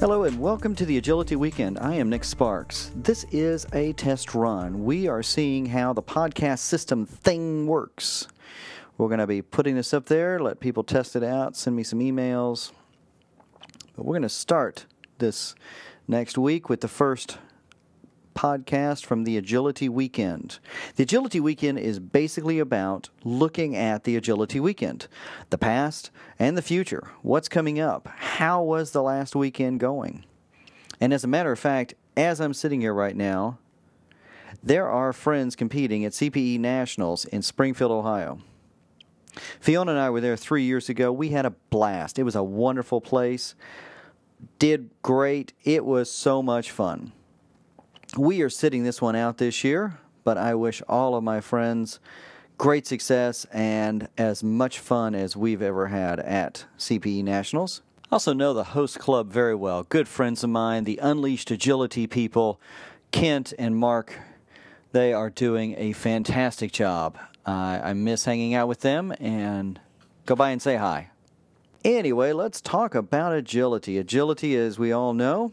Hello and welcome to the Agility Weekend. I am Nick Sparks. This is a test run. We are seeing how the podcast system thing works. We're going to be putting this up there, let people test it out, send me some emails. But we're going to start this next week with the first podcast from the Agility Weekend. The Agility Weekend is basically about looking at the Agility Weekend, the past and the future. What's coming up? How was the last weekend going? And as a matter of fact, as I'm sitting here right now, there are friends competing at CPE Nationals in Springfield, Ohio. Fiona and I were there three years ago. We had a blast. It was a wonderful place. Did great. It was so much fun. We are sitting this one out this year, but I wish all of my friends great success and as much fun as we've ever had at CPE Nationals. Also know the host club very well. Good friends of mine, the Unleashed Agility people, Kent and Mark. They are doing a fantastic job. Uh, I miss hanging out with them and go by and say hi. Anyway, let's talk about agility. Agility, as we all know,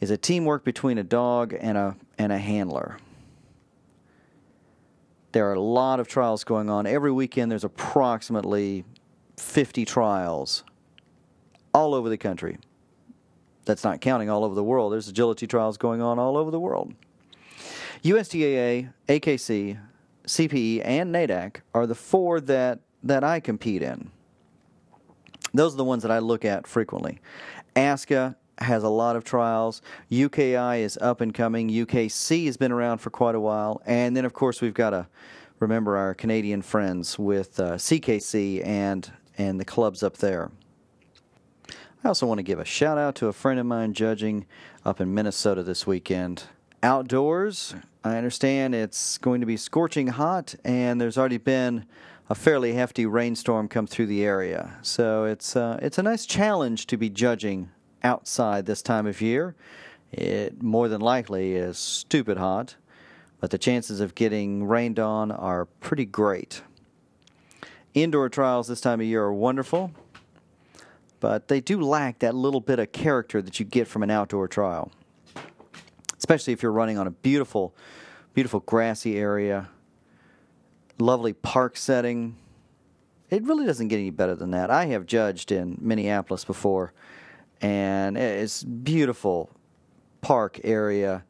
is a teamwork between a dog and a and a handler. There are a lot of trials going on. Every weekend there's approximately 50 trials all over the country. That's not counting all over the world. There's agility trials going on all over the world. USDAA, AKC, CPE, and NADAC are the four that, that I compete in. Those are the ones that I look at frequently. ASCA has a lot of trials. UKI is up and coming. UKC has been around for quite a while. And then, of course, we've got to remember our Canadian friends with uh, CKC and, and the clubs up there. I also want to give a shout out to a friend of mine judging up in Minnesota this weekend. Outdoors, I understand it's going to be scorching hot, and there's already been a fairly hefty rainstorm come through the area. So it's uh, it's a nice challenge to be judging outside this time of year. It more than likely is stupid hot, but the chances of getting rained on are pretty great. Indoor trials this time of year are wonderful, but they do lack that little bit of character that you get from an outdoor trial. Especially if you're running on a beautiful, beautiful grassy area, lovely park setting. It really doesn't get any better than that. I have judged in Minneapolis before and it's beautiful park area.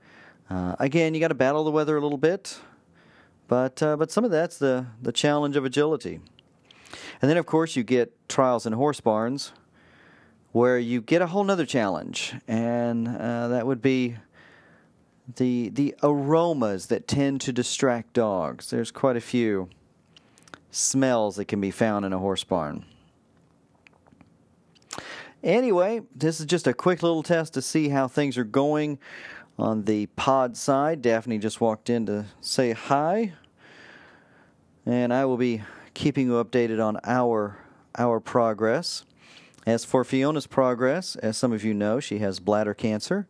Uh, again, you got to battle the weather a little bit, but uh, but some of that's the the challenge of agility. And then, of course, you get trials in horse barns, where you get a whole nother challenge, and uh, that would be the the aromas that tend to distract dogs. There's quite a few smells that can be found in a horse barn. Anyway, this is just a quick little test to see how things are going on the pod side. Daphne just walked in to say hi. And I will be keeping you updated on our our progress. As for Fiona's progress, as some of you know, she has bladder cancer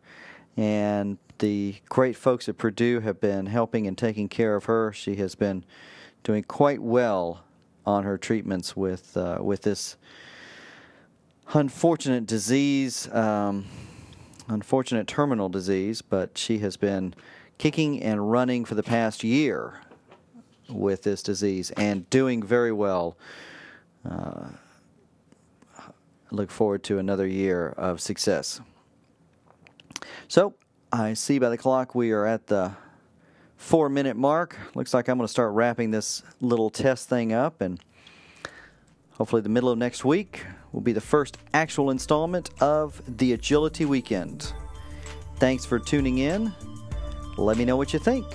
and the great folks at Purdue have been helping and taking care of her. She has been doing quite well on her treatments with uh, with this unfortunate disease, um, unfortunate terminal disease, but she has been kicking and running for the past year with this disease and doing very well. Uh, look forward to another year of success. So, I see by the clock we are at the four minute mark. Looks like I'm going to start wrapping this little test thing up and hopefully the middle of next week will be the first actual installment of the Agility Weekend. Thanks for tuning in. Let me know what you think.